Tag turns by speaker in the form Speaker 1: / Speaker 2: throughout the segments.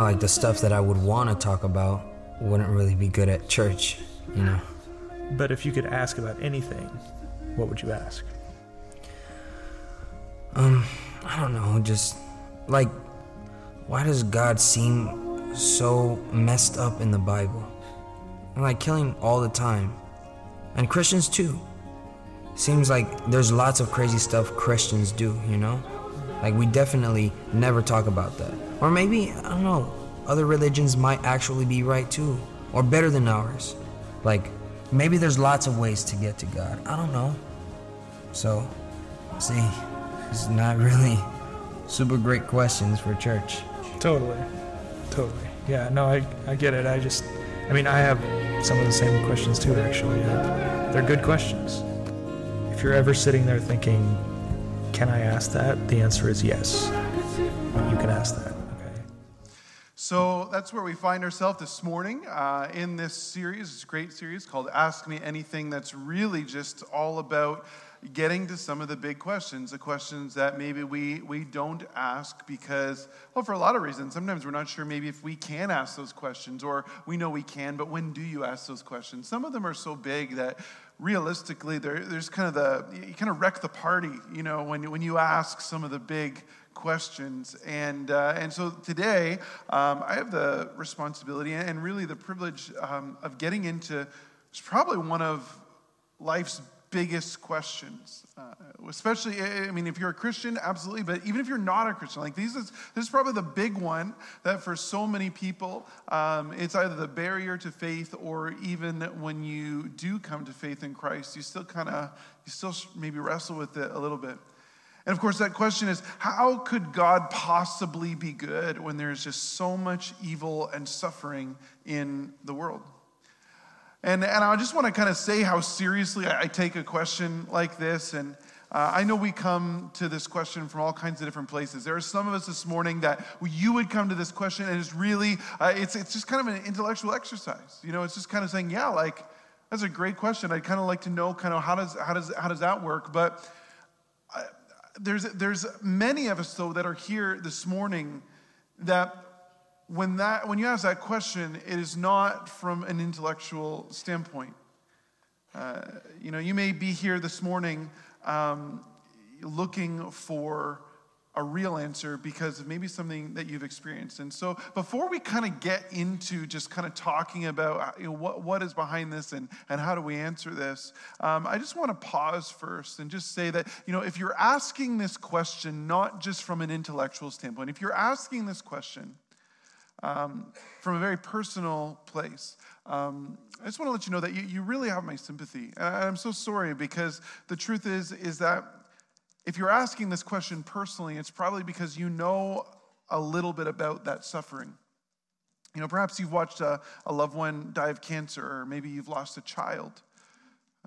Speaker 1: know, like the stuff that I would want to talk about wouldn't really be good at church, you know.
Speaker 2: But if you could ask about anything, what would you ask?
Speaker 1: Um, I don't know, just like, why does God seem so messed up in the Bible? And like killing all the time. And Christians too. Seems like there's lots of crazy stuff Christians do, you know? Like, we definitely never talk about that. Or maybe, I don't know, other religions might actually be right too, or better than ours. Like, maybe there's lots of ways to get to God. I don't know. So, see, it's not really super great questions for church.
Speaker 2: Totally. Totally. Yeah, no, I, I get it. I just, I mean, I have some of the same questions too, actually. They're good questions. If you're ever sitting there thinking, can I ask that? The answer is yes. You can ask that.
Speaker 3: So that's where we find ourselves this morning uh, in this series, this great series called Ask Me Anything, that's really just all about getting to some of the big questions, the questions that maybe we, we don't ask because, well, for a lot of reasons. Sometimes we're not sure maybe if we can ask those questions, or we know we can, but when do you ask those questions? Some of them are so big that realistically, there's kind of the, you kind of wreck the party, you know, when, when you ask some of the big questions. And, uh, and so today, um, I have the responsibility and really the privilege um, of getting into probably one of life's biggest questions. Uh, especially, I mean, if you're a Christian, absolutely, but even if you're not a Christian, like these is, this is probably the big one that for so many people, um, it's either the barrier to faith or even when you do come to faith in Christ, you still kind of, you still maybe wrestle with it a little bit. And of course, that question is how could God possibly be good when there's just so much evil and suffering in the world? And, and I just want to kind of say how seriously I, take a question like this. And uh, I know we come to this question from all kinds of different places. There are some of us this morning that you would come to this question, and it's really, uh, it's, it's just kind of an intellectual exercise. You know, it's just kind of saying, yeah, like, that's a great question. I'd kind of like to know kind of how does, how does, how does that work? But there's, there's many of us, though, that are here this morning that when, that, when you ask that question, it is not from an intellectual standpoint. Uh, you know, you may be here this morning um, looking for a real answer because of maybe something that you've experienced. And so, before we kind of get into just kind of talking about uh, you know, what, what is behind this and, and how do we answer this, um, I just want to pause first and just say that, you know, if you're asking this question not just from an intellectual standpoint, if you're asking this question, um, from a very personal place. Um, I just want to let you know that you, you really have my sympathy. And I'm so sorry because the truth is, is that if you're asking this question personally, it's probably because you know a little bit about that suffering. You know, perhaps you've watched a, a loved one die of cancer, or maybe you've lost a child.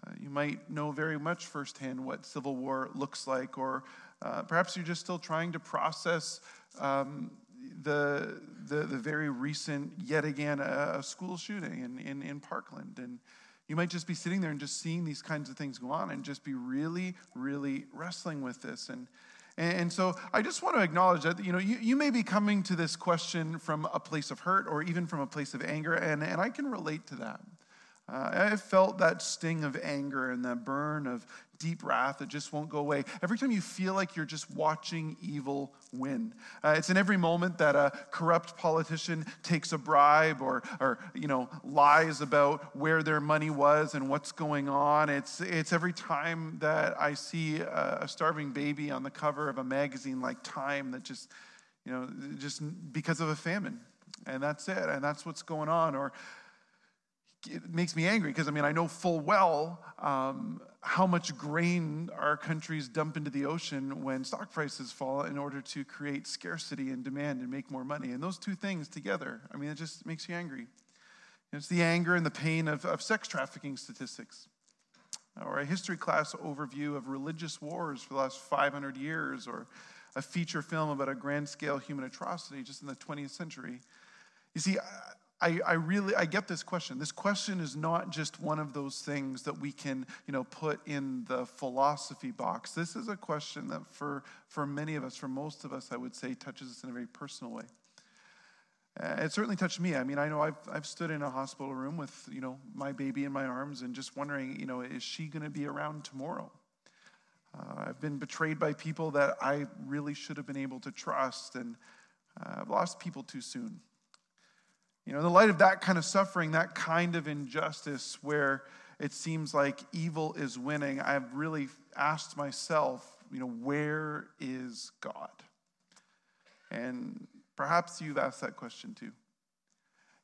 Speaker 3: Uh, you might know very much firsthand what civil war looks like, or uh, perhaps you're just still trying to process um, the, the, the very recent, yet again, a, a school shooting in, in, in Parkland. And you might just be sitting there and just seeing these kinds of things go on and just be really, really wrestling with this. And, and so I just want to acknowledge that, you know, you, you may be coming to this question from a place of hurt or even from a place of anger, and, and I can relate to that. Uh, I felt that sting of anger and that burn of deep wrath that just won't go away. Every time you feel like you're just watching evil win, uh, it's in every moment that a corrupt politician takes a bribe or, or you know lies about where their money was and what's going on. It's it's every time that I see a, a starving baby on the cover of a magazine like Time that just you know just because of a famine, and that's it, and that's what's going on, or it makes me angry because I mean, I know full well um, how much grain our countries dump into the ocean when stock prices fall in order to create scarcity and demand and make more money. And those two things together, I mean, it just makes you angry. It's the anger and the pain of, of sex trafficking statistics. Or a history class overview of religious wars for the last 500 years, or a feature film about a grand scale human atrocity just in the 20th century. You see, I, I really I get this question. This question is not just one of those things that we can, you know, put in the philosophy box. This is a question that for, for many of us, for most of us, I would say, touches us in a very personal way. Uh, it certainly touched me. I mean, I know I've, I've stood in a hospital room with, you know, my baby in my arms and just wondering, you know, is she going to be around tomorrow? Uh, I've been betrayed by people that I really should have been able to trust, and uh, I've lost people too soon. You know, in the light of that kind of suffering, that kind of injustice where it seems like evil is winning, I've really asked myself, you know, where is God? And perhaps you've asked that question too.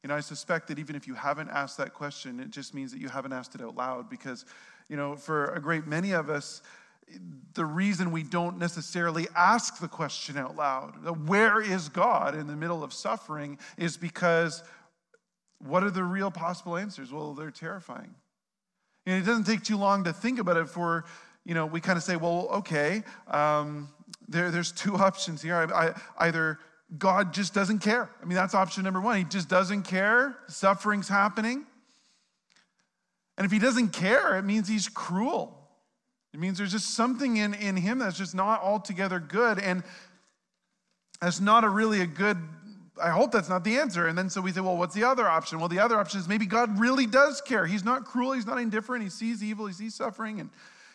Speaker 3: You know, I suspect that even if you haven't asked that question, it just means that you haven't asked it out loud because, you know, for a great many of us, the reason we don't necessarily ask the question out loud, where is God in the middle of suffering, is because what are the real possible answers? Well, they're terrifying. And it doesn't take too long to think about it for, you know, we kind of say, well, okay, um, there, there's two options here. I, I, either God just doesn't care. I mean, that's option number one. He just doesn't care. Suffering's happening. And if he doesn't care, it means he's cruel. It means there's just something in, in him that's just not altogether good. And that's not a really a good, I hope that's not the answer. And then so we say, well, what's the other option? Well, the other option is maybe God really does care. He's not cruel, he's not indifferent, he sees evil, he sees suffering, and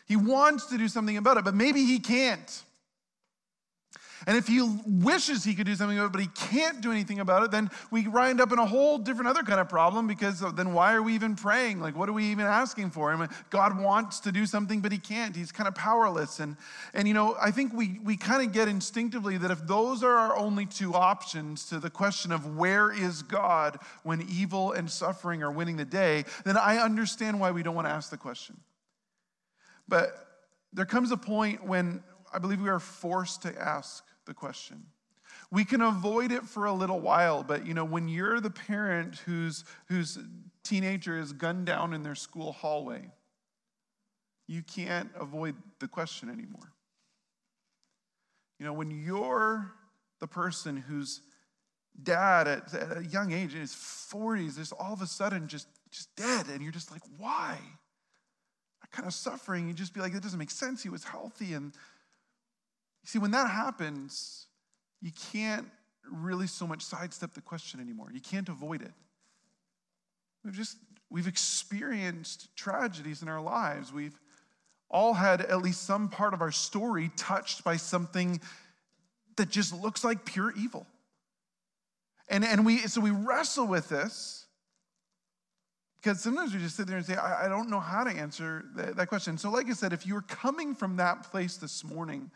Speaker 3: he wants to do something about it, but maybe he can't. And if he wishes he could do something about it, but he can't do anything about it, then we wind up in a whole different other kind of problem because then why are we even praying? Like, what are we even asking for? I mean, God wants to do something, but he can't. He's kind of powerless. And, and you know, I think we, we kind of get instinctively that if those are our only two options to the question of where is God when evil and suffering are winning the day, then I understand why we don't want to ask the question. But there comes a point when I believe we are forced to ask the question. We can avoid it for a little while, but you know, when you're the parent whose, whose teenager is gunned down in their school hallway, you can't avoid the question anymore. You know, when you're the person whose dad at, at a young age in his 40s is all of a sudden just, just dead, and you're just like, why? That kind of suffering, you just be like, it doesn't make sense. He was healthy, and see, when that happens, you can't really so much sidestep the question anymore. You can't avoid it. We've just we've experienced tragedies in our lives. We've all had at least some part of our story touched by something that just looks like pure evil. And, and we so we wrestle with this because sometimes we just sit there and say, I, I don't know how to answer that, that question. So, like I said, if you're coming from that place this morning,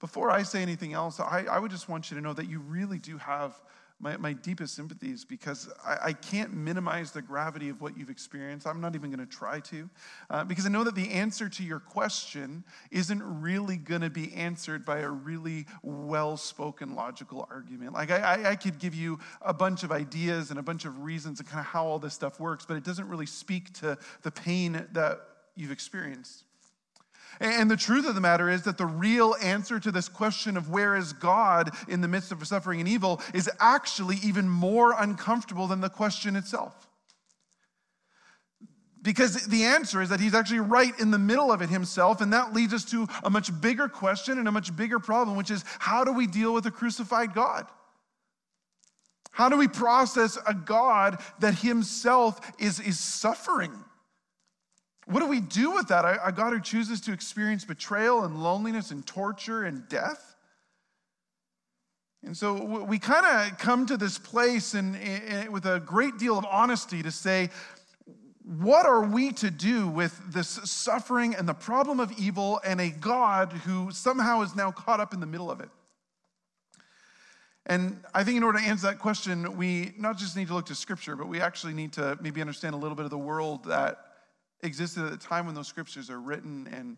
Speaker 3: before I say anything else, I, I would just want you to know that you really do have my, my deepest sympathies because I, I, can't minimize the gravity of what you've experienced. I'm not even going to try to, uh, because I know that the answer to your question isn't really going to be answered by a really well spoken logical argument. Like, I, I, could give you a bunch of ideas and a bunch of reasons and kind of how all this stuff works, but it doesn't really speak to the pain that you've experienced. And the truth of the matter is that the real answer to this question of where is God in the midst of suffering and evil is actually even more uncomfortable than the question itself. Because the answer is that he's actually right in the middle of it himself, and that leads us to a much bigger question and a much bigger problem, which is how do we deal with a crucified God? How do we process a God that himself is, is suffering? What do we do with that? A, God who chooses to experience betrayal and loneliness and torture and death? And so we kind of come to this place and, and, with a great deal of honesty to say, what are we to do with this suffering and the problem of evil and a God who somehow is now caught up in the middle of it? And I think in order to answer that question, we not just need to look to Scripture, but we actually need to maybe understand a little bit of the world that existed at the time when those scriptures are written and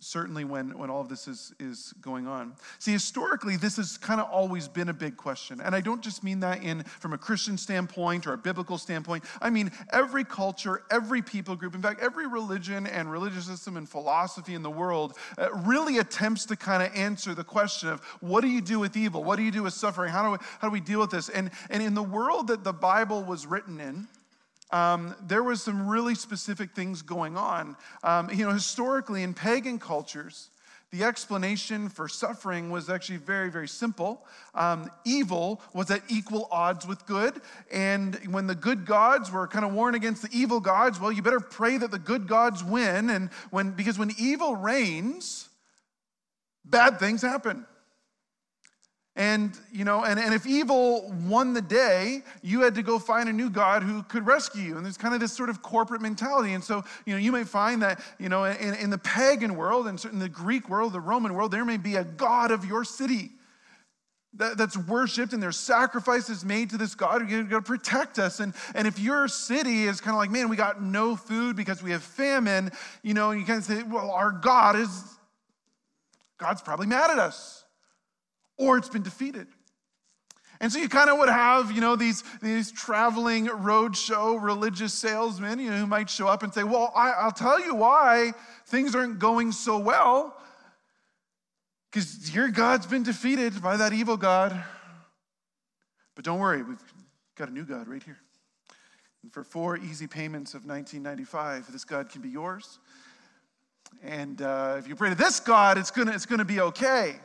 Speaker 3: certainly when, when all of this is, is going on. See historically this has kind of always been a big question. And i don't just mean that in from a christian standpoint or a biblical standpoint. I mean every culture every people group in fact every religion and religious system and philosophy in the world uh, really attempts to kind of answer the question of what do you do with evil? What do you do with suffering? How do we, how do we deal with this? And, and in the world that the bible was written in um, there was some really specific things going on. Um, you know, historically in pagan cultures, the explanation for suffering was actually very, very simple. Um, evil was at equal odds with good. And when the good gods were kind of warned against the evil gods, well, you better pray that the good gods win. And when, because when evil reigns, bad things happen. And, you know, and, and if evil won the day, you had to go find a new God who could rescue you. And there's kind of this sort of corporate mentality. And so, you know, you may find that, you know, in, in the pagan world and in the Greek world, the Roman world, there may be a God of your city that, that's worshiped and there's sacrifices made to this God who's going to protect us. And, and if your city is kind of like, man, we got no food because we have famine, you know, and you kind of say, well, our God is, God's probably mad at us or it's been defeated. And so you kind of would have, you know, these, these traveling roadshow religious salesmen, you know, who might show up and say, well, I, I'll tell you why things aren't going so well. Because your God's been defeated by that evil God. But don't worry, we've got a new God right here. And for four easy payments of 1995, this God can be yours. And uh, if you pray to this God, it's gonna, it's gonna be okay.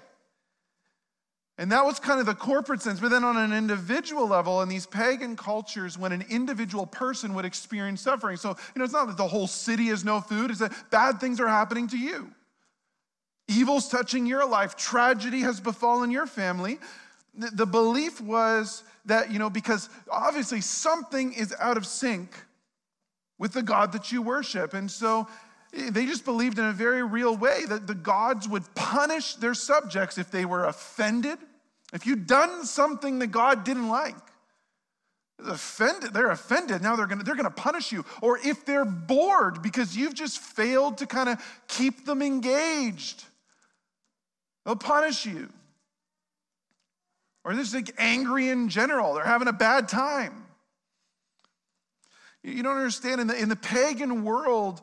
Speaker 3: And that was kind of the corporate sense. But then on an individual level, in these pagan cultures, when an individual person would experience suffering. So, you know, it's not that the whole city has no food, it's that bad things are happening to you. Evil's touching your life, tragedy has befallen your family. The, the belief was that, you know, because obviously something is out of sync with the God that you worship. And so eh, they just believed in a very real way that the gods would punish their subjects if they were offended if you've done something that God didn't like, offended, they're offended. Now they're gonna, they're gonna punish you. Or if they're bored because you've just failed to kind of keep them engaged, they'll punish you. Or they're just like angry in general, they're having a bad time. You don't understand, in the, in the pagan world,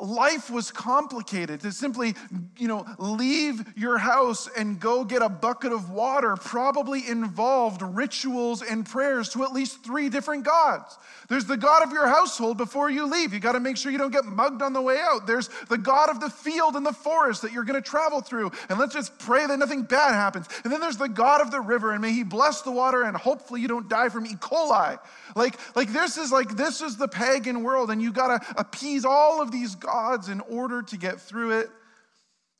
Speaker 3: life was complicated. To simply you know leave your house and go get a bucket of water probably involved rituals and prayers to at least three different gods. There's the god of your household before you leave. You got to make sure you don't get mugged on the way out. There's the god of the field and the forest that you're going to travel through. And let's just pray that nothing bad happens. And then there's the god of the river and may he bless the water and hopefully you don't die from e. coli like like this is like this is the pagan world and you got to appease all of these gods in order to get through it.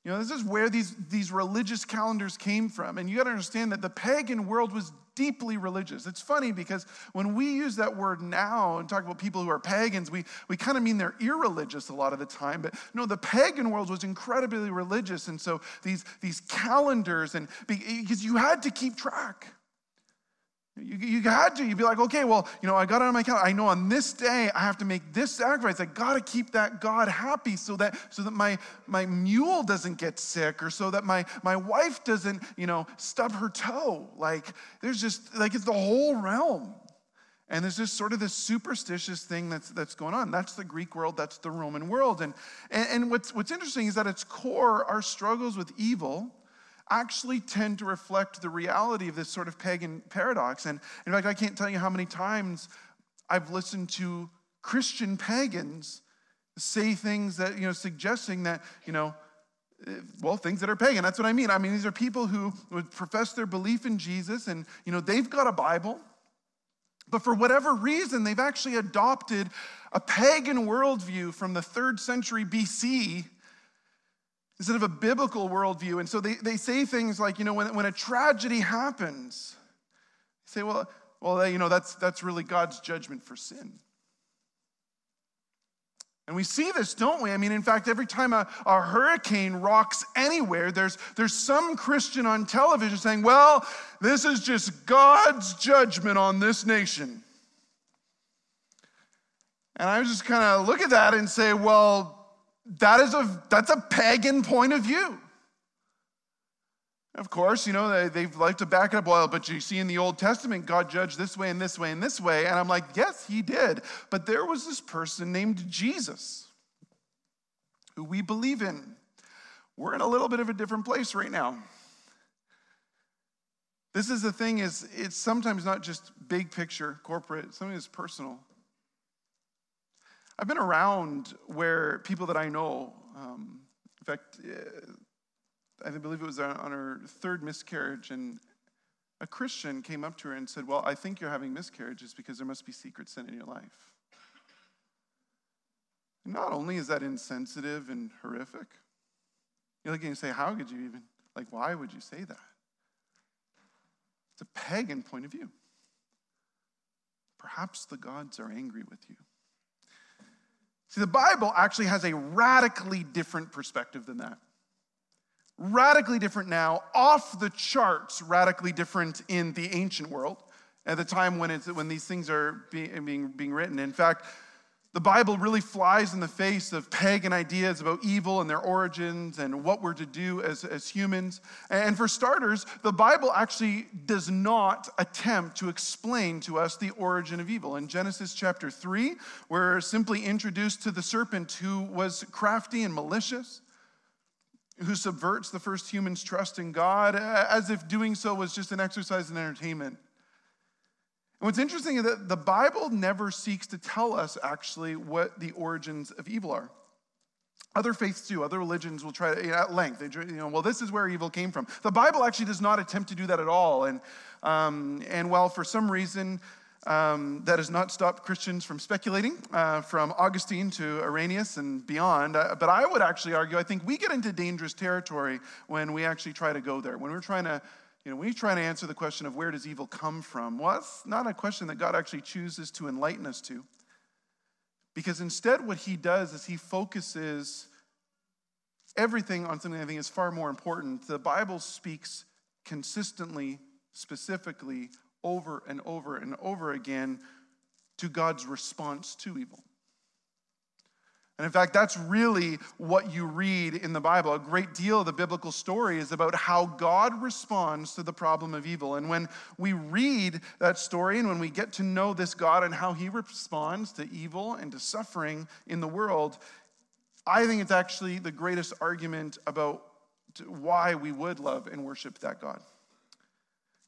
Speaker 3: You know, this is where these, these religious calendars came from. And you got to understand that the pagan world was deeply religious. It's funny because when we use that word now and talk about people who are pagans, we, we kind of mean they're irreligious a lot of the time. But no, the pagan world was incredibly religious. And so these, these calendars, and because you had to keep track. You, you had to. You'd be like, okay, well, you know, I got it on my calendar. I know on this day I have to make this sacrifice. I got to keep that God happy so that so that my my mule doesn't get sick or so that my my wife doesn't, you know, stub her toe. Like there's just like it's the whole realm. And there's just sort of this superstitious thing that's, that's going on. That's the Greek world, that's the Roman world. And, and, and what's, what's interesting is that its core, our struggles with evil, actually tend to reflect the reality of this sort of pagan paradox. And in fact, I can't tell you how many times I've listened to Christian pagans say things that, you know, suggesting that, you know, eh, well, things that are pagan. That's what I mean. I mean, these are people who would profess their belief in Jesus and, you know, they've got a Bible, but for whatever reason, they've actually adopted a pagan worldview from the third century BC instead of a biblical worldview. And so they, they say things like, you know, when, when a tragedy happens, say, well, well, you know, that's, that's really God's judgment for sin. And we see this, don't we? I mean, in fact, every time a, a hurricane rocks anywhere, there's, there's some Christian on television saying, well, this is just God's judgment on this nation. And I just kind of look at that and say, well, that is a, that's a pagan point of view. Of course, you know, they, they've like to back it up. Well, but you see in the Old Testament, God judged this way and this way and this way. And I'm like, yes, he did. But there was this person named Jesus who we believe in. We're in a little bit of a different place right now. This is the thing is it's sometimes not just big picture, corporate, something that's personal. I've been around where people that I know, um, in fact, uh, I believe it was on her third miscarriage, and a Christian came up to her and said, Well, I think you're having miscarriages because there must be secret sin in your life. And not only is that insensitive and horrific, you're looking and say, How could you even, like, why would you say that? It's a pagan point of view. Perhaps the gods are angry with you. See, the Bible actually has a radically different perspective than that. Radically different now, off the charts, radically different in the ancient world at the time when, it's, when these things are being, being, being written. In fact, the Bible really flies in the face of pagan ideas about evil and their origins and what we're to do as, as humans. And for starters, the Bible actually does not attempt to explain to us the origin of evil. In Genesis chapter 3, we're simply introduced to the serpent who was crafty and malicious, who subverts the first human's trust in God, as if doing so was just an exercise in entertainment. And what's interesting is that the Bible never seeks to tell us actually what the origins of evil are. Other faiths do. Other religions will try to, at length. They, you know, well, this is where evil came from. The Bible actually does not attempt to do that at all. And, um, and while for some reason um, that has not stopped Christians from speculating, uh, from Augustine to Irenaeus and beyond. Uh, but I would actually argue, I think we get into dangerous territory when we actually try to go there. When we're trying to you know, when you try to answer the question of where does evil come from, well, that's not a question that God actually chooses to enlighten us to. Because instead, what he does is he focuses everything on something I think is far more important. The Bible speaks consistently, specifically, over and over and over again to God's response to evil. And in fact, that's really what you read in the Bible. A great deal of the biblical story is about how God responds to the problem of evil. And when we read that story and when we get to know this God and how he responds to evil and to suffering in the world, I think it's actually the greatest argument about why we would love and worship that God.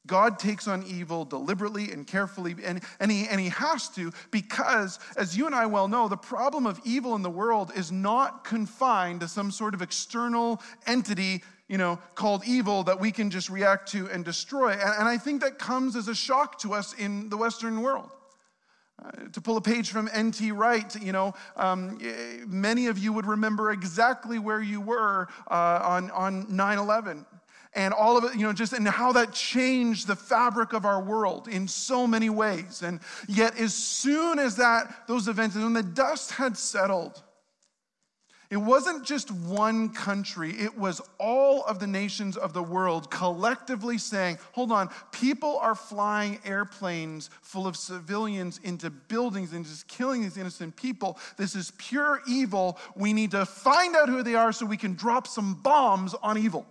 Speaker 3: God takes on evil deliberately and carefully, and, and, he, and he has to because, as you and I well know, the problem of evil in the world is not confined to some sort of external entity, you know, called evil that we can just react to and destroy. And, and I think that comes as a shock to us in the Western world. Uh, to pull a page from N.T. Wright, you know, um, many of you would remember exactly where you were uh, on, on 9 11 and all of it, you know, just and how that changed the fabric of our world in so many ways. And yet, as soon as that, those events, when the dust had settled, it wasn't just one country, it was all of the nations of the world collectively saying, hold on, people are flying airplanes full of civilians into buildings and just killing these innocent people. This is pure evil. We need to find out who they are so we can drop some bombs on evil.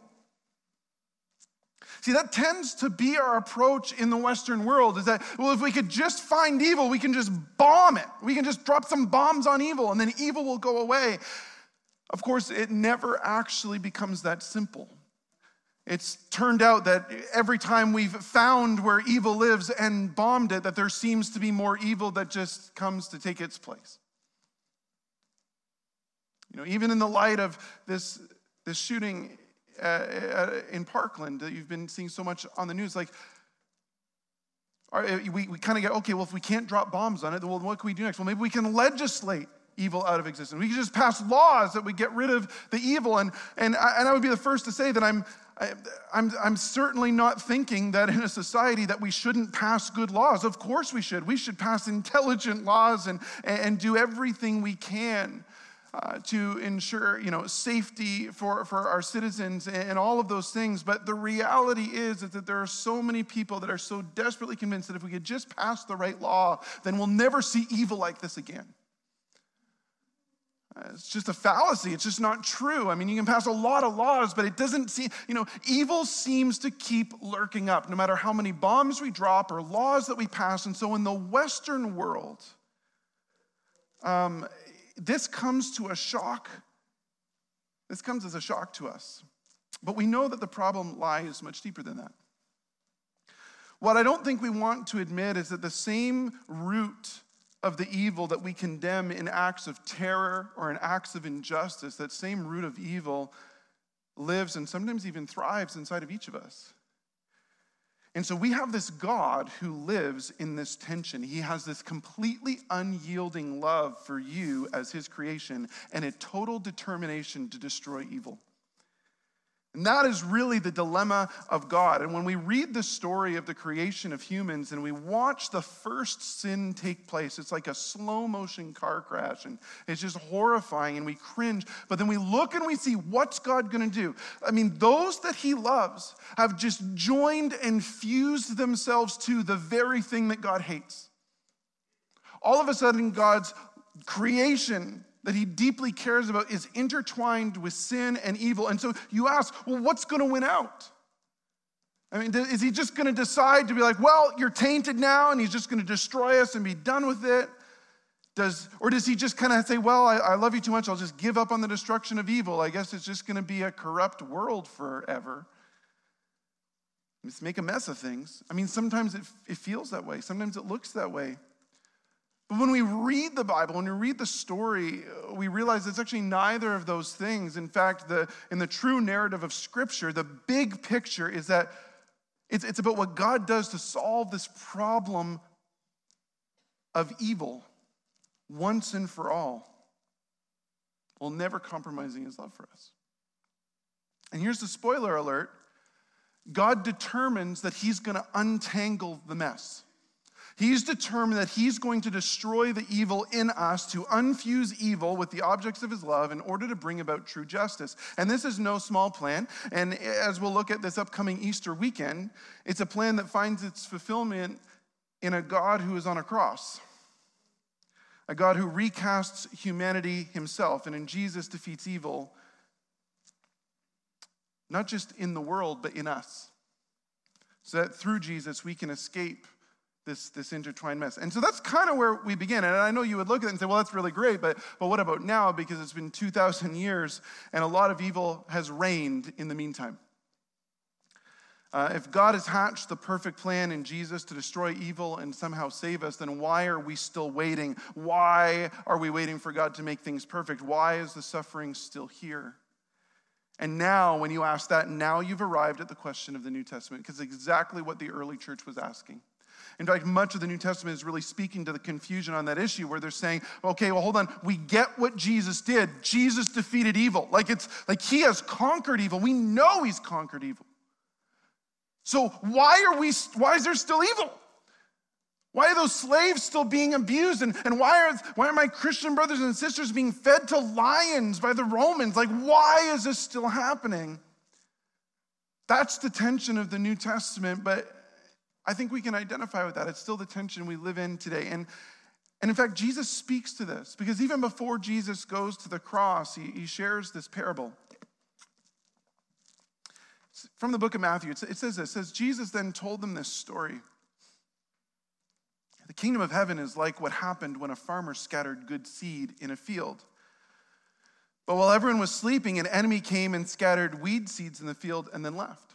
Speaker 3: See, that tends to be our approach in the Western world is that, well, if we could just find evil, we can just bomb it. We can just drop some bombs on evil and then evil will go away. Of course, it never actually becomes that simple. It's turned out that every time we've found where evil lives and bombed it, that there seems to be more evil that just comes to take its place. You know, even in the light of this, this shooting uh, uh, in Parkland that you've been seeing so much on the news. Like, uh, we, we kind of get, okay, well, if we can't drop bombs on it, well, what can we do next? Well, maybe we can legislate evil out of existence. We can just pass laws that would get rid of the evil. And, and, I, and I would be the first to say that I'm, I, am I'm, I'm certainly not thinking that in a society that we shouldn't pass good laws. Of course we should. We should pass intelligent laws and, and do everything we can uh, to ensure you know safety for, for our citizens and all of those things but the reality is, is that there are so many people that are so desperately convinced that if we could just pass the right law then we'll never see evil like this again uh, it's just a fallacy. It's just not true. I mean, you can pass a lot of laws, but it doesn't seem, you know, evil seems to keep lurking up no matter how many bombs we drop or laws that we pass. And so in the Western world, um, this comes to a shock. This comes as a shock to us. But we know that the problem lies much deeper than that. What I don't think we want to admit is that the same root of the evil that we condemn in acts of terror or in acts of injustice, that same root of evil lives and sometimes even thrives inside of each of us. And so we have this God who lives in this tension. He has this completely unyielding love for you as his creation and a total determination to destroy evil. And that is really the dilemma of God. And when we read the story of the creation of humans and we watch the first sin take place, it's like a slow motion car crash and it's just horrifying and we cringe. But then we look and we see what's God going to do? I mean, those that he loves have just joined and fused themselves to the very thing that God hates. All of a sudden, God's creation that he deeply cares about is intertwined with sin and evil. And so you ask, well, what's going to win out? I mean, is he just going to decide to be like, well, you're tainted now, and he's just going to destroy us and be done with it? Does, or does he just kind of say, well, I, I love you too much, I'll just give up on the destruction of evil? I guess it's just going to be a corrupt world forever. Just make a mess of things. I mean, sometimes it, it feels that way, sometimes it looks that way. But when we read the Bible, when we read the story, we realize it's actually neither of those things. In fact, the, in the true narrative of Scripture, the big picture is that it's, it's about what God does to solve this problem of evil once and for all, while never compromising his love for us. And here's the spoiler alert God determines that he's going to untangle the mess. He's determined that he's going to destroy the evil in us, to unfuse evil with the objects of his love in order to bring about true justice. And this is no small plan. And as we'll look at this upcoming Easter weekend, it's a plan that finds its fulfillment in a God who is on a cross, a God who recasts humanity himself, and in Jesus defeats evil, not just in the world, but in us. So that through Jesus we can escape this, this intertwined mess. And so that's kind of where we begin. And I know you would look at it and say, well, that's really great, but, but what about now? Because it's been 2,000 years and a lot of evil has reigned in the meantime. Uh, if God has hatched the perfect plan in Jesus to destroy evil and somehow save us, then why are we still waiting? Why are we waiting for God to make things perfect? Why is the suffering still here? And now, when you ask that, now you've arrived at the question of the New Testament, because exactly what the early church was asking. In fact, much of the New Testament is really speaking to the confusion on that issue where they're saying, okay, well, hold on, we get what Jesus did. Jesus defeated evil. Like it's like he has conquered evil. We know he's conquered evil. So why are we why is there still evil? Why are those slaves still being abused? And, and why, are, why are my Christian brothers and sisters being fed to lions by the Romans? Like, why is this still happening? That's the tension of the New Testament, but I think we can identify with that. It's still the tension we live in today. And, and in fact, Jesus speaks to this because even before Jesus goes to the cross, he, he shares this parable. from the book of Matthew, it says this it says, Jesus then told them this story. The kingdom of heaven is like what happened when a farmer scattered good seed in a field. But while everyone was sleeping, an enemy came and scattered weed seeds in the field and then left.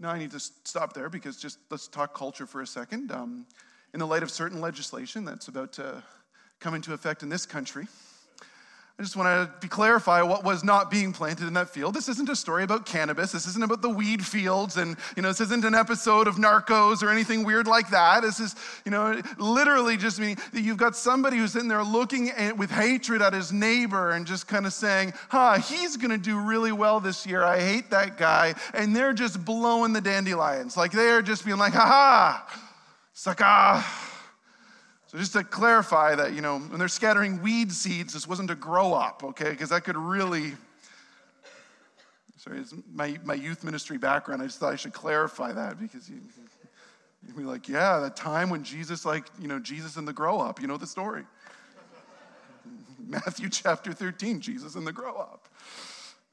Speaker 3: Now, I need to stop there because just let's talk culture for a second. Um, in the light of certain legislation that's about to come into effect in this country, I just want to clarify what was not being planted in that field. This isn't a story about cannabis. This isn't about the weed fields. And, you know, this isn't an episode of Narcos or anything weird like that. This is, you know, literally just meaning that you've got somebody who's in there looking at, with hatred at his neighbor and just kind of saying, huh, he's going to do really well this year. I hate that guy. And they're just blowing the dandelions. Like they're just being like, ha ha, sucker. So just to clarify that, you know, when they're scattering weed seeds, this wasn't a grow op, okay? Because that could really, sorry, it's my, my youth ministry background. I just thought I should clarify that because you, you'd be like, yeah, the time when Jesus, like, you know, Jesus in the grow op, you know the story. Matthew chapter 13, Jesus in the grow op.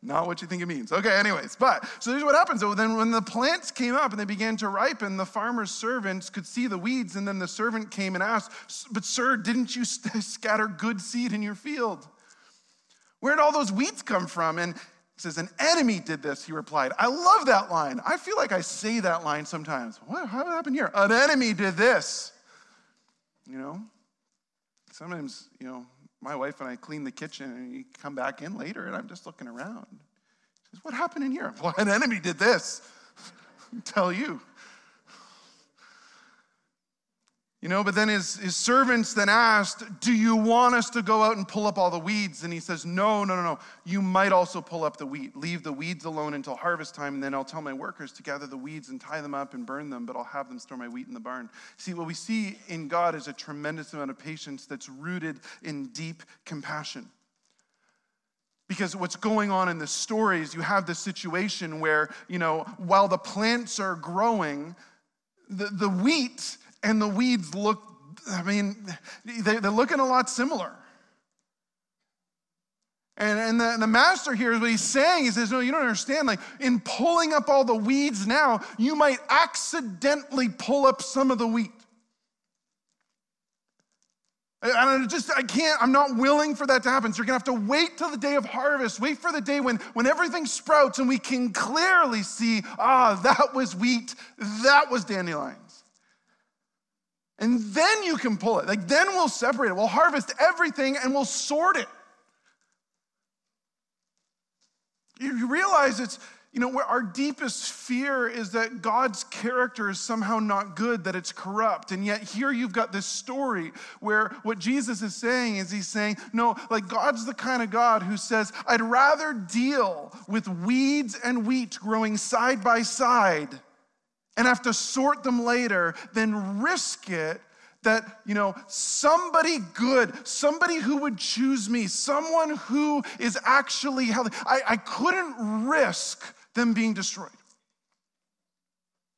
Speaker 3: Not what you think it means. Okay, anyways, but so here's what happens. So then when the plants came up and they began to ripen, the farmer's servants could see the weeds, and then the servant came and asked, But sir, didn't you scatter good seed in your field? Where did all those weeds come from? And says, An enemy did this, he replied. I love that line. I feel like I say that line sometimes. What how happened here? An enemy did this. You know? Sometimes, you know, my wife and I clean the kitchen, and you come back in later, and I'm just looking around. She says, What happened in here? Well, an enemy did this. tell you. You know, but then his, his servants then asked, Do you want us to go out and pull up all the weeds? And he says, No, no, no, no. You might also pull up the wheat. Leave the weeds alone until harvest time, and then I'll tell my workers to gather the weeds and tie them up and burn them, but I'll have them store my wheat in the barn. See, what we see in God is a tremendous amount of patience that's rooted in deep compassion. Because what's going on in the story is you have this situation where, you know, while the plants are growing, the, the wheat and the weeds look, I mean, they, are looking a lot similar. And, and the, the master here is what he's saying. He says, No, you don't understand. Like, in pulling up all the weeds now, you might accidentally pull up some of the wheat. And I just, I can't, I'm not willing for that to happen. So you're gonna have to wait till the day of harvest, wait for the day when, when everything sprouts and we can clearly see, ah, that was wheat, that was dandelions. And then you can pull it. Like, then we'll separate it. We'll harvest everything and we'll sort it. You realize it's, you know, our deepest fear is that God's character is somehow not good, that it's corrupt. And yet, here you've got this story where what Jesus is saying is he's saying, no, like God's the kind of God who says, I'd rather deal with weeds and wheat growing side by side and have to sort them later than risk it that you know somebody good somebody who would choose me someone who is actually healthy. I, I couldn't risk them being destroyed.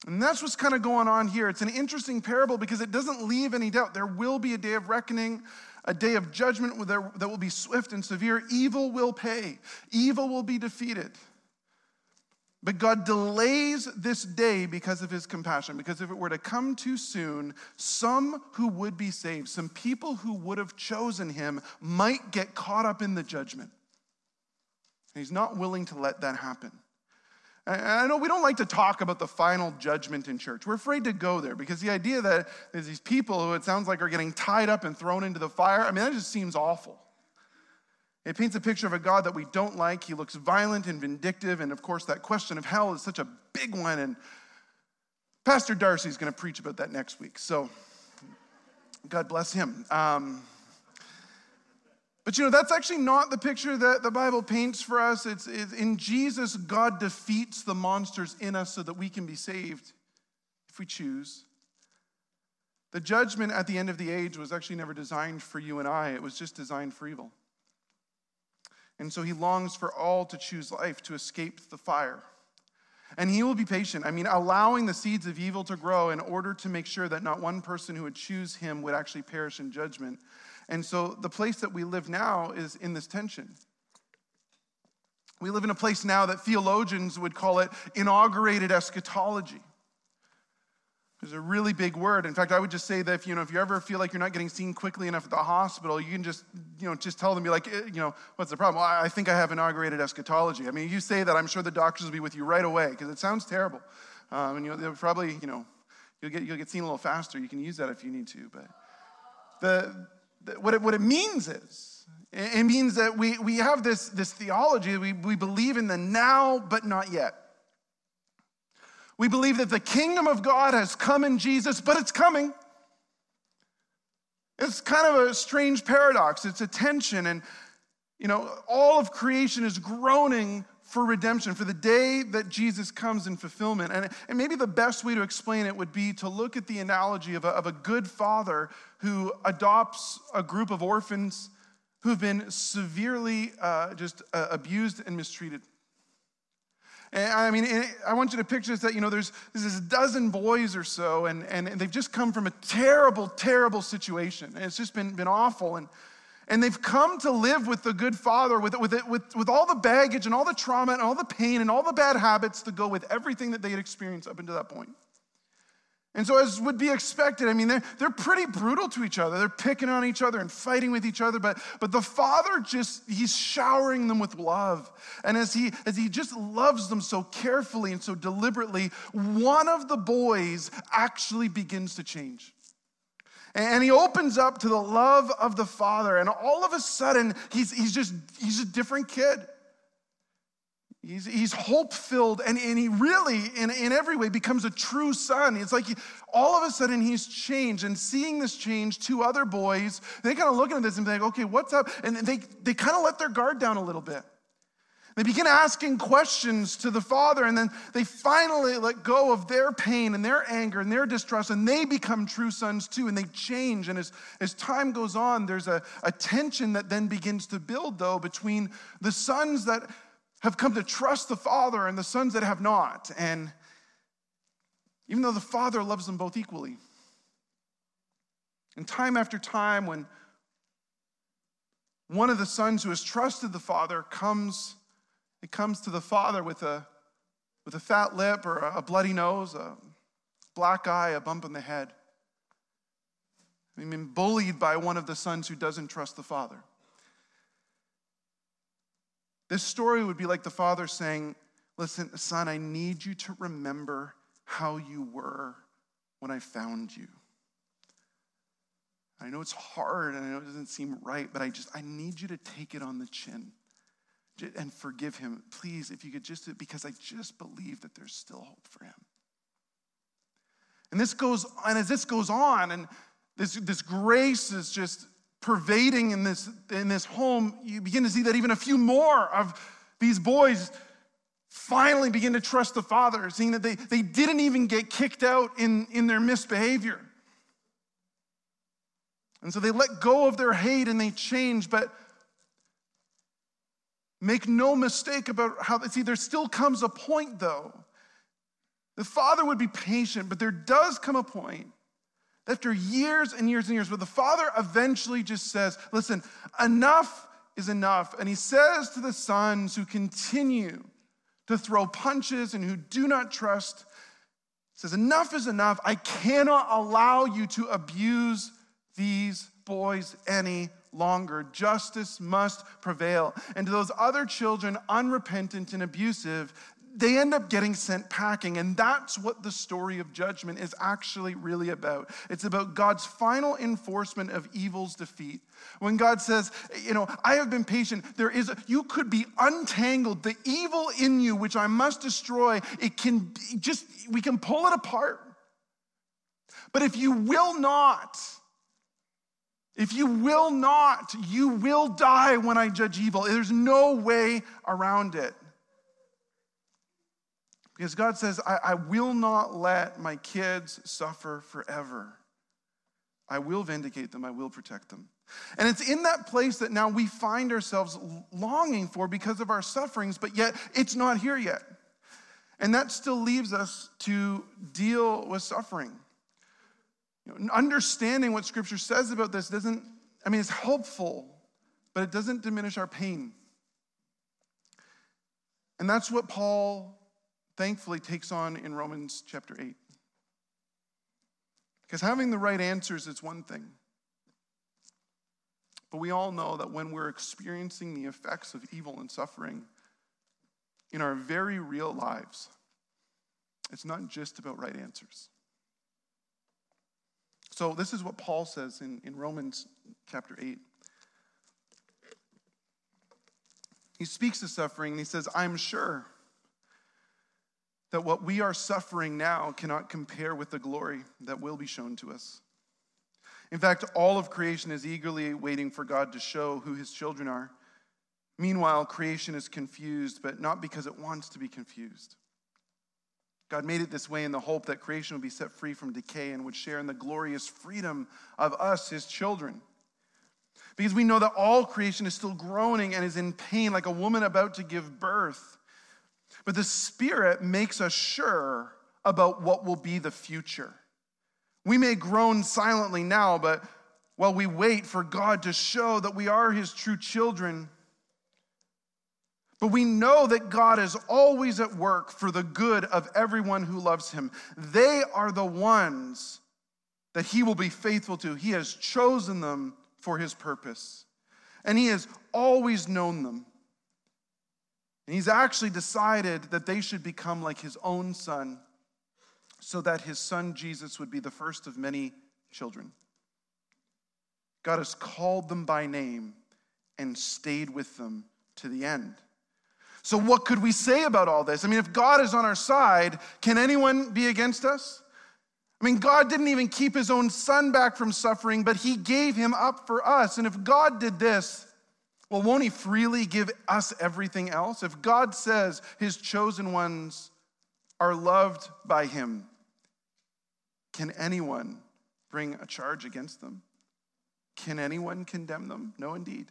Speaker 3: And that's what's kind of going on here. It's an interesting parable because it doesn't leave any doubt. There will be a day of reckoning a day of judgment that will be swift and severe. Evil will pay. Evil will be defeated but God delays this day because of his compassion, because if it were to come too soon, some who would be saved, some people who would have chosen him, might get caught up in the judgment. And he's not willing to let that happen. And I know we don't like to talk about the final judgment in church. We're afraid to go there because the idea that there's these people who it sounds like are getting tied up and thrown into the fire, I mean, that just seems awful. It paints a picture of a God that we don't like. He looks violent and vindictive. And of course, that question of hell is such a big one. And Pastor Darcy is going to preach about that next week. So God bless him. Um, but you know, that's actually not the picture that the Bible paints for us. It's, it's, in Jesus, God defeats the monsters in us so that we can be saved if we choose. The judgment at the end of the age was actually never designed for you and I, it was just designed for evil. And so he longs for all to choose life, to escape the fire. And he will be patient. I mean, allowing the seeds of evil to grow in order to make sure that not one person who would choose him would actually perish in judgment. And so the place that we live now is in this tension. We live in a place now that theologians would call it inaugurated eschatology. It's a really big word. In fact, I would just say that if you know if you ever feel like you're not getting seen quickly enough at the hospital, you can just you know just tell them you're like eh, you know what's the problem? Well, I think I have inaugurated eschatology. I mean, you say that, I'm sure the doctors will be with you right away because it sounds terrible, um, and you know they'll probably you know you'll get you'll get seen a little faster. You can use that if you need to, but the, the what it what it means is it means that we we have this this theology we we believe in the now but not yet. We believe that the kingdom of God has come in Jesus, but it's coming. It's kind of a strange paradox. It's a tension, and you know, all of creation is groaning for redemption, for the day that Jesus comes in fulfillment. And, and maybe the best way to explain it would be to look at the analogy of a, of a good father who adopts a group of orphans who've been severely uh, just uh, abused and mistreated. And I mean, I want you to picture this that, you know, there's, there's this dozen boys or so, and, and they've just come from a terrible, terrible situation. And it's just been, been awful. And, and they've come to live with the good father, with, with, it, with, with all the baggage and all the trauma and all the pain and all the bad habits to go with everything that they had experienced up until that point. And so, as would be expected, I mean, they're, they're pretty brutal to each other. They're picking on each other and fighting with each other, but, but the father just, he's showering them with love. And as he, as he just loves them so carefully and so deliberately, one of the boys actually begins to change. And he opens up to the love of the father, and all of a sudden, he's, he's, just, he's a different kid. He's, he's hope filled, and, and he really, in, in every way, becomes a true son. It's like he, all of a sudden he's changed. And seeing this change, two other boys, they kind of look at this and be like, okay, what's up? And they, they kind of let their guard down a little bit. They begin asking questions to the father, and then they finally let go of their pain and their anger and their distrust, and they become true sons too, and they change. And as, as time goes on, there's a, a tension that then begins to build, though, between the sons that have come to trust the Father and the sons that have not. And even though the Father loves them both equally. And time after time, when one of the sons who has trusted the Father comes, it comes to the Father with a, with a fat lip or a bloody nose, a black eye, a bump in the head. I mean, bullied by one of the sons who doesn't trust the Father. This story would be like the father saying, Listen, son, I need you to remember how you were when I found you. I know it's hard and I know it doesn't seem right, but I just, I need you to take it on the chin and forgive him. Please, if you could just, because I just believe that there's still hope for him. And this goes, and as this goes on, and this, this grace is just pervading in this, in this home, you begin to see that even a few more of these boys finally begin to trust the Father, seeing that they, they didn't even get kicked out in, in their misbehavior. And so they let go of their hate and they change, but make no mistake about how, see, there still comes a point though. The Father would be patient, but there does come a point after years and years and years, but the father eventually just says, Listen, enough is enough. And he says to the sons who continue to throw punches and who do not trust, says, Enough is enough. I cannot allow you to abuse these boys any longer. Justice must prevail. And to those other children, unrepentant and abusive, they end up getting sent packing. And that's what the story of judgment is actually really about. It's about God's final enforcement of evil's defeat. When God says, you know, I have been patient, there is, a, you could be untangled. The evil in you, which I must destroy, it can just, we can pull it apart. But if you will not, if you will not, you will die when I judge evil. There's no way around it. Because God says, I, I will not let my kids suffer forever. I will vindicate them, I will protect them. And it's in that place that now we find ourselves longing for because of our sufferings, but yet it's not here yet. And that still leaves us to deal with suffering. You know, understanding what Scripture says about this doesn't, I mean, it's helpful, but it doesn't diminish our pain. And that's what Paul thankfully takes on in Romans chapter 8. Because having the right answers is one thing. But we all know that when we're experiencing the effects of evil and suffering in our very real lives, it's not just about right answers. So, this is what Paul says in, in Romans chapter 8. He speaks of suffering and he says, I'm sure that what we are suffering now cannot compare with the glory that will be shown to us. In fact, all of creation is eagerly waiting for God to show who his children are. Meanwhile, creation is confused, but not because it wants to be confused. God made it this way in the hope that creation would be set free from decay and would share in the glorious freedom of us, his children. Because we know that all creation is still groaning and is in pain, like a woman about to give birth. But the Spirit makes us sure about what will be the future. We may groan silently now, but while we wait for God to show that we are His true children, but we know that God is always at work for the good of everyone who loves Him. They are the ones that He will be faithful to. He has chosen them for His purpose, and He has always known them. And he's actually decided that they should become like his own son so that his son Jesus would be the first of many children. God has called them by name and stayed with them to the end. So, what could we say about all this? I mean, if God is on our side, can anyone be against us? I mean, God didn't even keep his own son back from suffering, but he gave him up for us. And if God did this, well, won't he freely give us everything else? If God says his chosen ones are loved by him, can anyone bring a charge against them? Can anyone condemn them? No, indeed.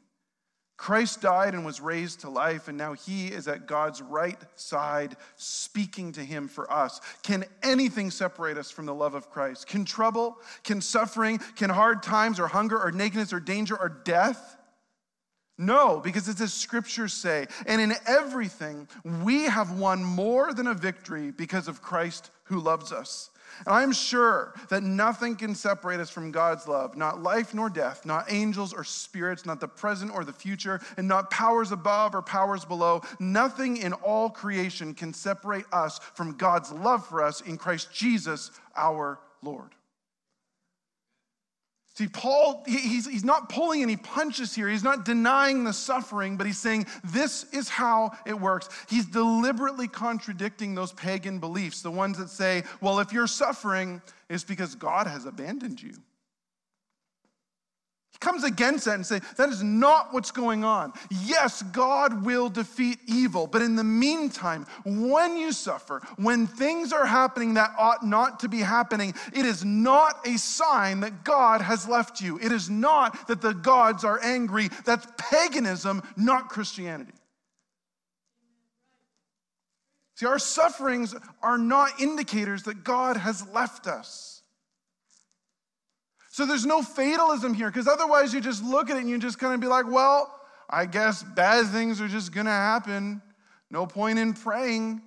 Speaker 3: Christ died and was raised to life, and now he is at God's right side speaking to him for us. Can anything separate us from the love of Christ? Can trouble, can suffering, can hard times, or hunger, or nakedness, or danger, or death? No, because it's as scriptures say. And in everything, we have won more than a victory because of Christ who loves us. And I'm sure that nothing can separate us from God's love, not life nor death, not angels or spirits, not the present or the future, and not powers above or powers below. Nothing in all creation can separate us from God's love for us in Christ Jesus our Lord. See, Paul, he's, he's not pulling any punches here. He's not denying the suffering, but he's saying this is how it works. He's deliberately contradicting those pagan beliefs, the ones that say, well, if you're suffering, it's because God has abandoned you comes against that and say that is not what's going on. Yes, God will defeat evil, but in the meantime, when you suffer, when things are happening that ought not to be happening, it is not a sign that God has left you. It is not that the gods are angry. That's paganism, not Christianity. See, our sufferings are not indicators that God has left us. So there's no fatalism here, because otherwise you just look at it and you just kind of be like, well, I guess bad things are just going to happen. No point in praying.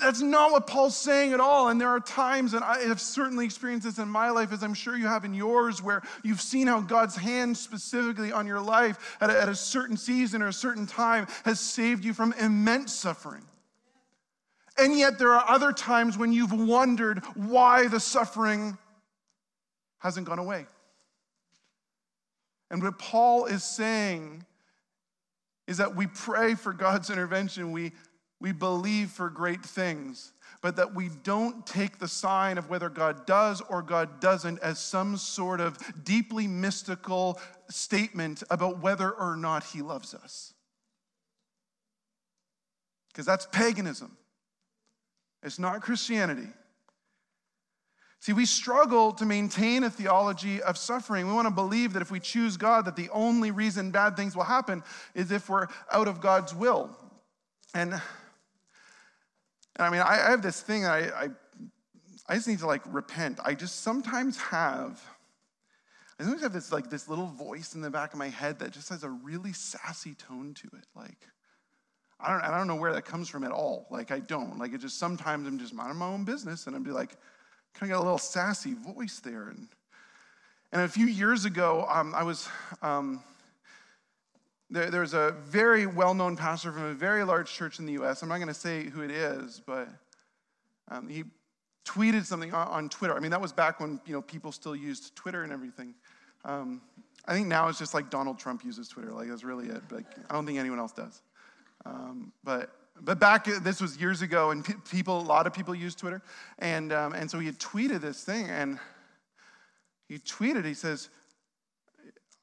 Speaker 3: That's not what Paul's saying at all. And there are times, and I have certainly experienced this in my life, as I'm sure you have in yours, where you've seen how God's hand specifically on your life at a, at a certain season or a certain time has saved you from immense suffering. And yet, there are other times when you've wondered why the suffering hasn't gone away. And what Paul is saying is that we pray for God's intervention, we, we believe for great things, but that we don't take the sign of whether God does or God doesn't as some sort of deeply mystical statement about whether or not He loves us. Because that's paganism, it's not Christianity. See, we struggle to maintain a theology of suffering. We want to believe that if we choose God, that the only reason bad things will happen is if we're out of God's will. And, and I mean, I, I have this thing I, I, I just need to like repent. I just sometimes have, I sometimes have this like this little voice in the back of my head that just has a really sassy tone to it. Like, I don't, I don't know where that comes from at all. Like, I don't. Like, it just sometimes I'm just minding my own business and I'd be like, kind of got a little sassy voice there. And, and a few years ago, um, I was, um, there, there was a very well known pastor from a very large church in the US. I'm not going to say who it is, but um, he tweeted something on, on, Twitter. I mean, that was back when you know, people still used Twitter and everything. Um, I think now it's just like Donald Trump uses Twitter. Like, that's really it. But I don't think anyone else does. Um, but but back, this was years ago, and people, a lot of people use Twitter. And, um, and so he had tweeted this thing, and he tweeted, he says,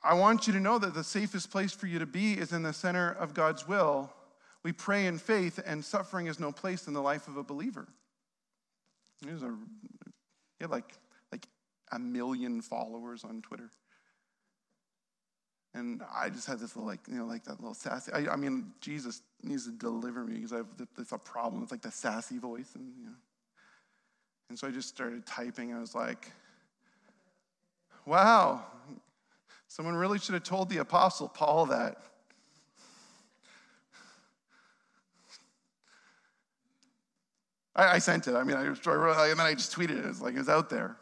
Speaker 3: I want you to know that the safest place for you to be is in the center of God's will. We pray in faith, and suffering is no place in the life of a believer. He, was a, he had like, like a million followers on Twitter. And I just had this little, like, you know, like that little sassy. I, I mean, Jesus needs to deliver me because I have this a problem. It's like the sassy voice, and you know. And so I just started typing. I was like, "Wow, someone really should have told the apostle Paul that." I, I sent it. I mean, I, I and then I just tweeted it. It's like it was out there.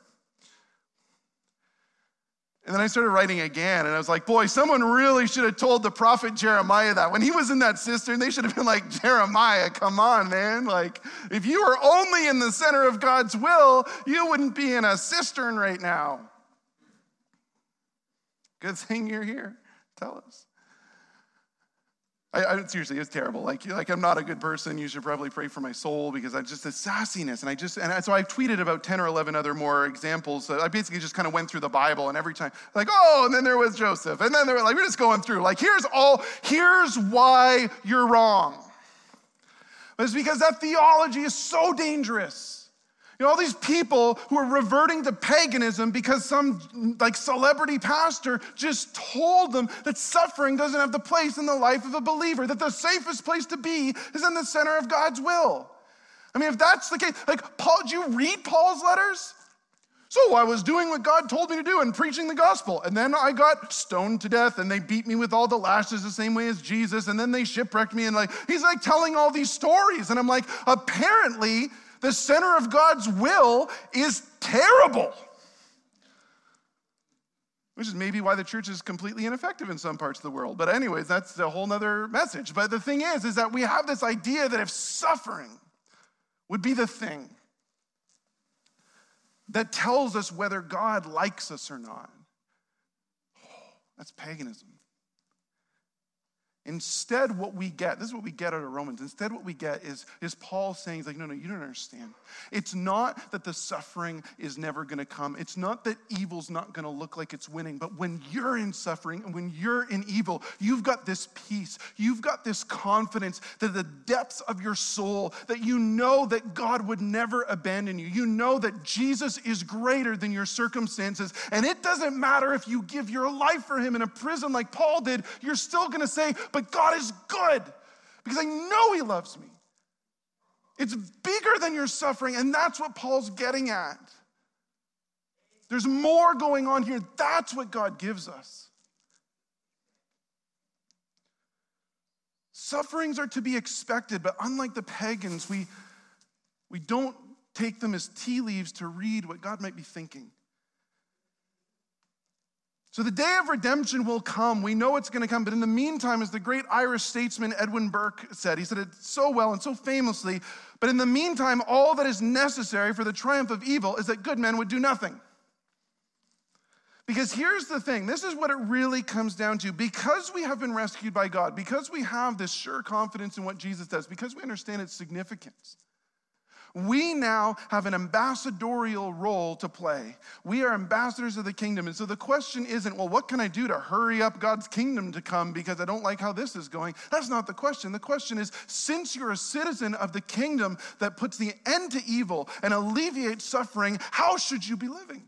Speaker 3: And then I started writing again, and I was like, boy, someone really should have told the prophet Jeremiah that. When he was in that cistern, they should have been like, Jeremiah, come on, man. Like, if you were only in the center of God's will, you wouldn't be in a cistern right now. Good thing you're here. Tell us. I, I, seriously, it's terrible. Like, like I'm not a good person. You should probably pray for my soul because I just the sassiness, and I just and so I've tweeted about ten or eleven other more examples. So I basically just kind of went through the Bible, and every time like, oh, and then there was Joseph, and then there were like we're just going through. Like, here's all. Here's why you're wrong. But it's because that theology is so dangerous. Know, all these people who are reverting to paganism because some like celebrity pastor just told them that suffering doesn't have the place in the life of a believer, that the safest place to be is in the center of God's will. I mean, if that's the case, like Paul, do you read Paul's letters? So I was doing what God told me to do and preaching the gospel. And then I got stoned to death and they beat me with all the lashes the same way as Jesus. And then they shipwrecked me. And like, he's like telling all these stories. And I'm like, apparently the center of God's will is terrible. Which is maybe why the church is completely ineffective in some parts of the world. But, anyways, that's a whole nother message. But the thing is, is that we have this idea that if suffering would be the thing that tells us whether God likes us or not, that's paganism. Instead, what we get, this is what we get out of Romans. Instead, what we get is, is Paul saying, he's like, no, no, you don't understand. It's not that the suffering is never gonna come. It's not that evil's not gonna look like it's winning. But when you're in suffering and when you're in evil, you've got this peace. You've got this confidence that the depths of your soul, that you know that God would never abandon you. You know that Jesus is greater than your circumstances. And it doesn't matter if you give your life for him in a prison like Paul did, you're still gonna say, but God is good because I know He loves me. It's bigger than your suffering, and that's what Paul's getting at. There's more going on here. That's what God gives us. Sufferings are to be expected, but unlike the pagans, we, we don't take them as tea leaves to read what God might be thinking. So the day of redemption will come. We know it's going to come. But in the meantime, as the great Irish statesman Edmund Burke said, he said it so well and so famously, but in the meantime, all that is necessary for the triumph of evil is that good men would do nothing. Because here's the thing this is what it really comes down to. Because we have been rescued by God, because we have this sure confidence in what Jesus does, because we understand its significance, we now have an ambassadorial role to play. We are ambassadors of the kingdom. And so the question isn't, well, what can I do to hurry up God's kingdom to come because I don't like how this is going? That's not the question. The question is, since you're a citizen of the kingdom that puts the end to evil and alleviates suffering, how should you be living?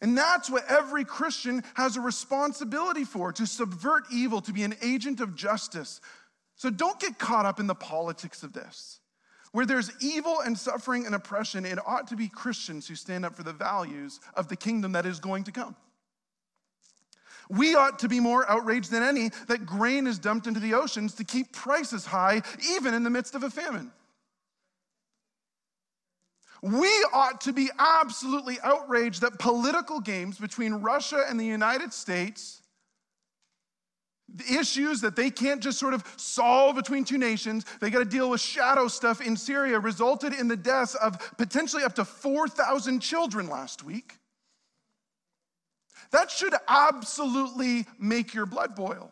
Speaker 3: And that's what every Christian has a responsibility for to subvert evil, to be an agent of justice. So don't get caught up in the politics of this. Where there's evil and suffering and oppression, it ought to be Christians who stand up for the values of the kingdom that is going to come. We ought to be more outraged than any that grain is dumped into the oceans to keep prices high, even in the midst of a famine. We ought to be absolutely outraged that political games between Russia and the United States issues that they can't just sort of solve between two nations. They got to deal with shadow stuff in Syria, resulted in the deaths of potentially up to 4,000 children last week. That should absolutely make your blood boil.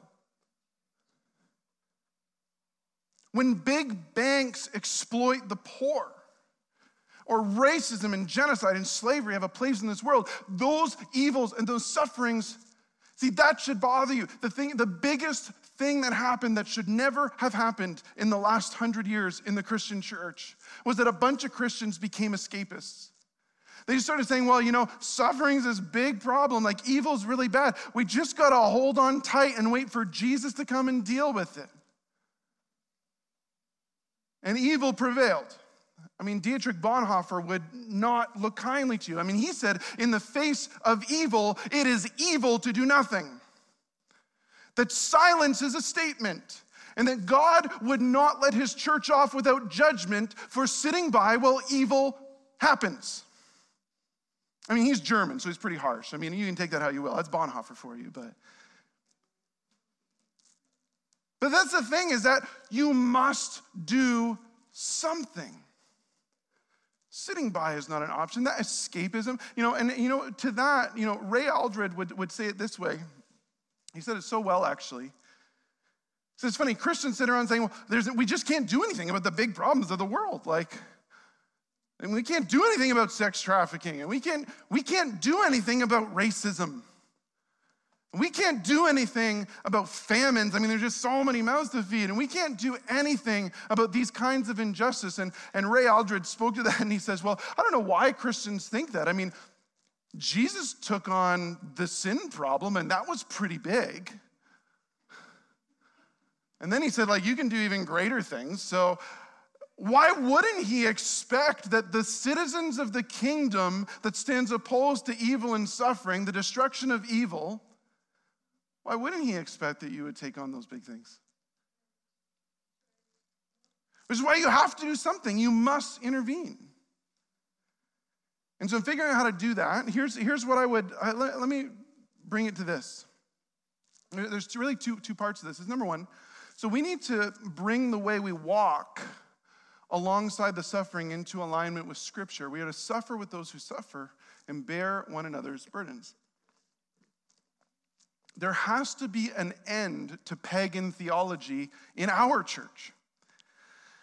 Speaker 3: When big banks exploit the poor, or racism and genocide and slavery have a place in this world, those evils and those sufferings See, that should bother you. The thing, the biggest thing that happened that should never have happened in the last hundred years in the Christian church was that a bunch of Christians became escapists. They just started saying, well, you know, suffering's this big problem, like evil's really bad. We just gotta hold on tight and wait for Jesus to come and deal with it. And evil prevailed. I mean, Dietrich Bonhoeffer would not look kindly to you. I mean, he said, in the face of evil, it is evil to do nothing. That silence is a statement, and that God would not let his church off without judgment for sitting by while evil happens. I mean, he's German, so he's pretty harsh. I mean, you can take that how you will. That's Bonhoeffer for you, but. But that's the thing is that you must do something. Sitting by is not an option. That escapism, you know, and you know, to that, you know, Ray Aldred would, would say it this way. He said it so well, actually. So it's funny, Christians sit around saying, well, there's, we just can't do anything about the big problems of the world. Like, and we can't do anything about sex trafficking, and we can't, we can't do anything about racism. We can't do anything about famines. I mean, there's just so many mouths to feed, and we can't do anything about these kinds of injustice. And, and Ray Aldred spoke to that, and he says, Well, I don't know why Christians think that. I mean, Jesus took on the sin problem, and that was pretty big. And then he said, like, you can do even greater things. So why wouldn't he expect that the citizens of the kingdom that stands opposed to evil and suffering, the destruction of evil, why wouldn't he expect that you would take on those big things? Which is why you have to do something. You must intervene. And so, in figuring out how to do that, here's, here's what I would uh, let, let, me bring it to this. There's really two, two parts of this. Is number one, so we need to bring the way we walk alongside the suffering into alignment with Scripture. We are to suffer with those who suffer and bear one another's burdens there has to be an end to pagan theology in our church.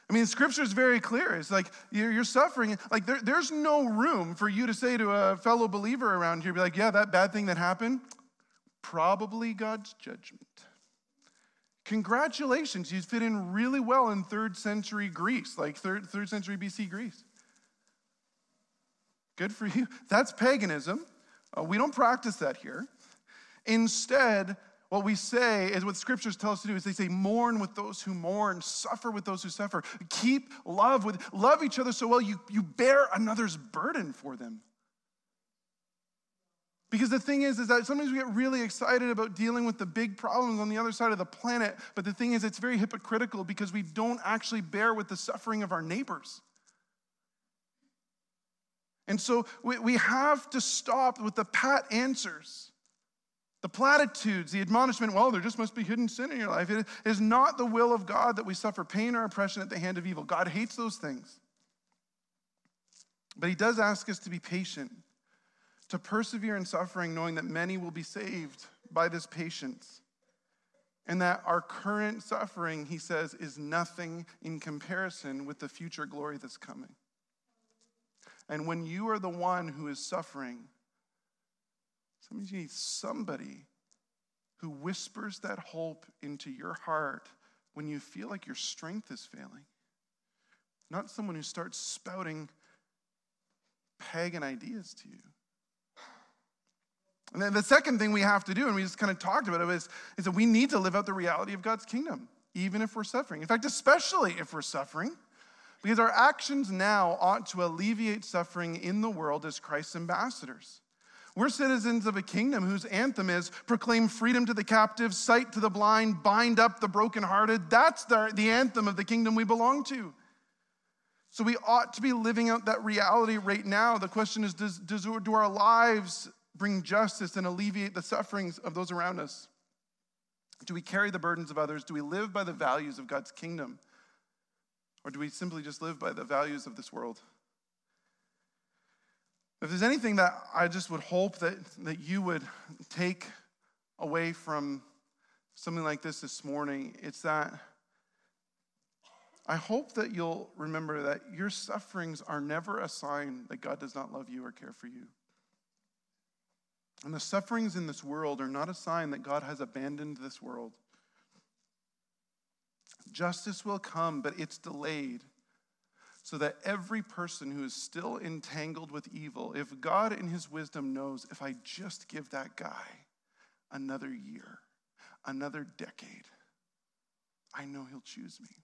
Speaker 3: I mean, scripture is very clear. It's like you're, you're suffering. Like, there, there's no room for you to say to a fellow believer around here, be like, yeah, that bad thing that happened, probably God's judgment. Congratulations, you fit in really well in third century Greece, like third, third century BC Greece. Good for you. That's paganism. Uh, we don't practice that here. Instead, what we say is what scriptures tell us to do is they say mourn with those who mourn suffer with those who suffer. Keep love with love each other so well you, you bear another's burden for them. Because the thing is is that sometimes we get really excited about dealing with the big problems on the other side of the planet but the thing is it's very hypocritical because we don't actually bear with the suffering of our neighbors. And so we, we have to stop with the pat answers the platitudes, the admonishment, well, there just must be hidden sin in your life. It is not the will of God that we suffer pain or oppression at the hand of evil. God hates those things. But He does ask us to be patient, to persevere in suffering, knowing that many will be saved by this patience. And that our current suffering, He says, is nothing in comparison with the future glory that's coming. And when you are the one who is suffering, Sometimes you need somebody who whispers that hope into your heart when you feel like your strength is failing. Not someone who starts spouting pagan ideas to you. And then the second thing we have to do, and we just kind of talked about it, is, is that we need to live out the reality of God's kingdom, even if we're suffering. In fact, especially if we're suffering, because our actions now ought to alleviate suffering in the world as Christ's ambassadors. We're citizens of a kingdom whose anthem is proclaim freedom to the captives, sight to the blind, bind up the brokenhearted. That's the, the anthem of the kingdom we belong to. So we ought to be living out that reality right now. The question is does, does, do our lives bring justice and alleviate the sufferings of those around us? Do we carry the burdens of others? Do we live by the values of God's kingdom? Or do we simply just live by the values of this world? If there's anything that I just would hope that, that you would take away from something like this this morning, it's that I hope that you'll remember that your sufferings are never a sign that God does not love you or care for you. And the sufferings in this world are not a sign that God has abandoned this world. Justice will come, but it's delayed so that every person who is still entangled with evil, if God in his wisdom knows, if I just give that guy another year, another decade, I know he'll choose me.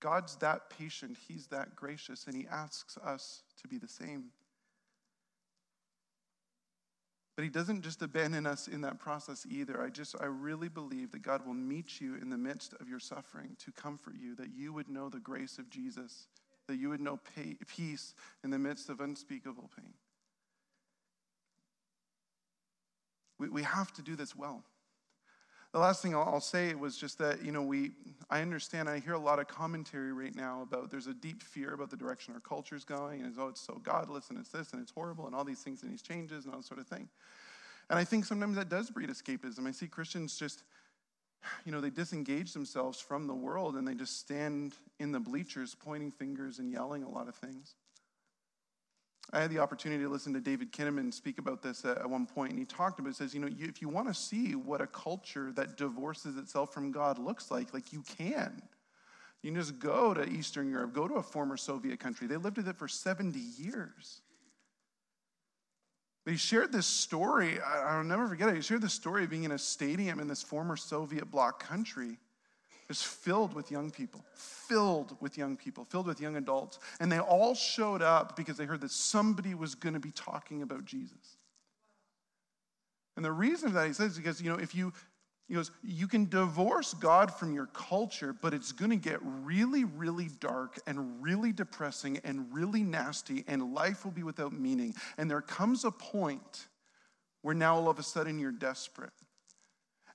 Speaker 3: God's that patient, he's that gracious, and he asks us to be the same. But he doesn't just abandon us in that process either. I just, I really believe that God will meet you in the midst of your suffering to comfort you, that you would know the grace of Jesus, that you would know pay, peace in the midst of unspeakable pain. We, we have to do this well. The last thing I'll, say was just that, you know, we, I understand, I hear a lot of commentary right now about there's a deep fear about the direction our culture is going, and it's, oh, it's so godless, and it's this, and it's horrible, and all these things, and these changes, and all that sort of thing. And I think sometimes that does breed escapism. I see Christians just you know, they disengage themselves from the world and they just stand in the bleachers pointing fingers and yelling a lot of things. I had the opportunity to listen to David Kinnaman speak about this at one point, and he talked about it. Says, you know, if you want to see what a culture that divorces itself from God looks like, like you can. You can just go to Eastern Europe, go to a former Soviet country. They lived with it for 70 years. But he shared this story, I'll never forget it. He shared this story of being in a stadium in this former Soviet bloc country. It's filled with young people, filled with young people, filled with young adults. And they all showed up because they heard that somebody was going to be talking about Jesus. And the reason that he says is because, you know, if you he goes, You can divorce God from your culture, but it's going to get really, really dark and really depressing and really nasty, and life will be without meaning. And there comes a point where now all of a sudden you're desperate.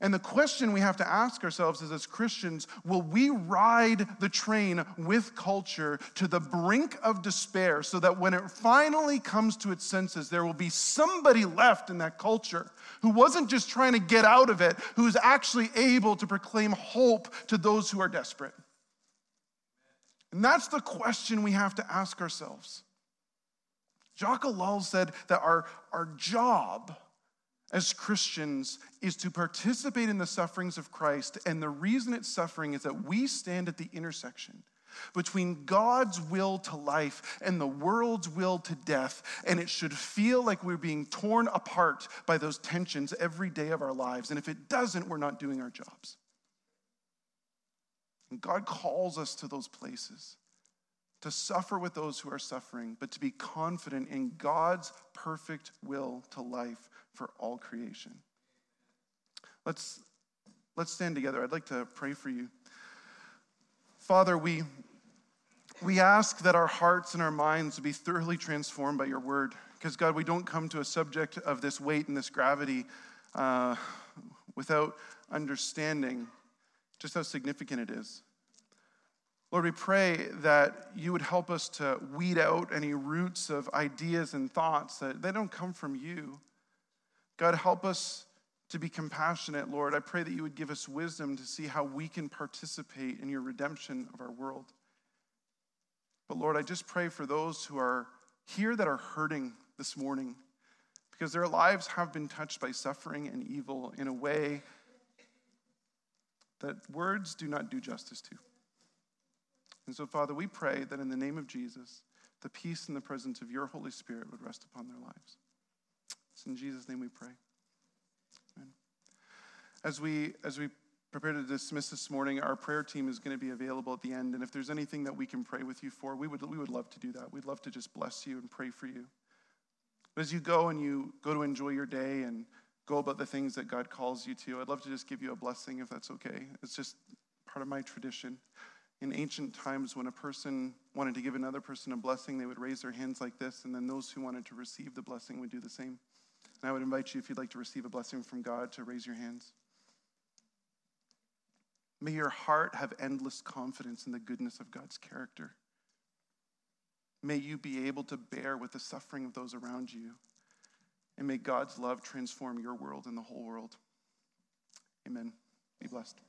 Speaker 3: And the question we have to ask ourselves is as Christians, will we ride the train with culture to the brink of despair so that when it finally comes to its senses, there will be somebody left in that culture who wasn't just trying to get out of it, who is actually able to proclaim hope to those who are desperate? And that's the question we have to ask ourselves. Jacques Ellul said that our, our job as Christians is to participate in the sufferings of Christ. And the reason it's suffering is that we stand at the intersection between God's will to life and the world's will to death. And it should feel like we're being torn apart by those tensions every day of our lives. And if it doesn't, we're not doing our jobs. And God calls us to those places to suffer with those who are suffering, but to be confident in God's perfect will to life for all creation. Let's, let's stand together. I'd like to pray for you. Father, we, we ask that our hearts and our minds be thoroughly transformed by your word. Because, God, we don't come to a subject of this weight and this gravity uh, without understanding just how significant it is. Lord, we pray that you would help us to weed out any roots of ideas and thoughts that they don't come from you. God, help us to be compassionate, Lord. I pray that you would give us wisdom to see how we can participate in your redemption of our world. But Lord, I just pray for those who are here that are hurting this morning because their lives have been touched by suffering and evil in a way that words do not do justice to. And so, Father, we pray that in the name of Jesus, the peace and the presence of your Holy Spirit would rest upon their lives. It's in Jesus' name we pray. Amen. As we as we prepare to dismiss this morning, our prayer team is going to be available at the end. And if there's anything that we can pray with you for, we would we would love to do that. We'd love to just bless you and pray for you. But as you go and you go to enjoy your day and go about the things that God calls you to, I'd love to just give you a blessing if that's okay. It's just part of my tradition. In ancient times, when a person wanted to give another person a blessing, they would raise their hands like this, and then those who wanted to receive the blessing would do the same. And I would invite you, if you'd like to receive a blessing from God, to raise your hands. May your heart have endless confidence in the goodness of God's character. May you be able to bear with the suffering of those around you. And may God's love transform your world and the whole world. Amen. Be blessed.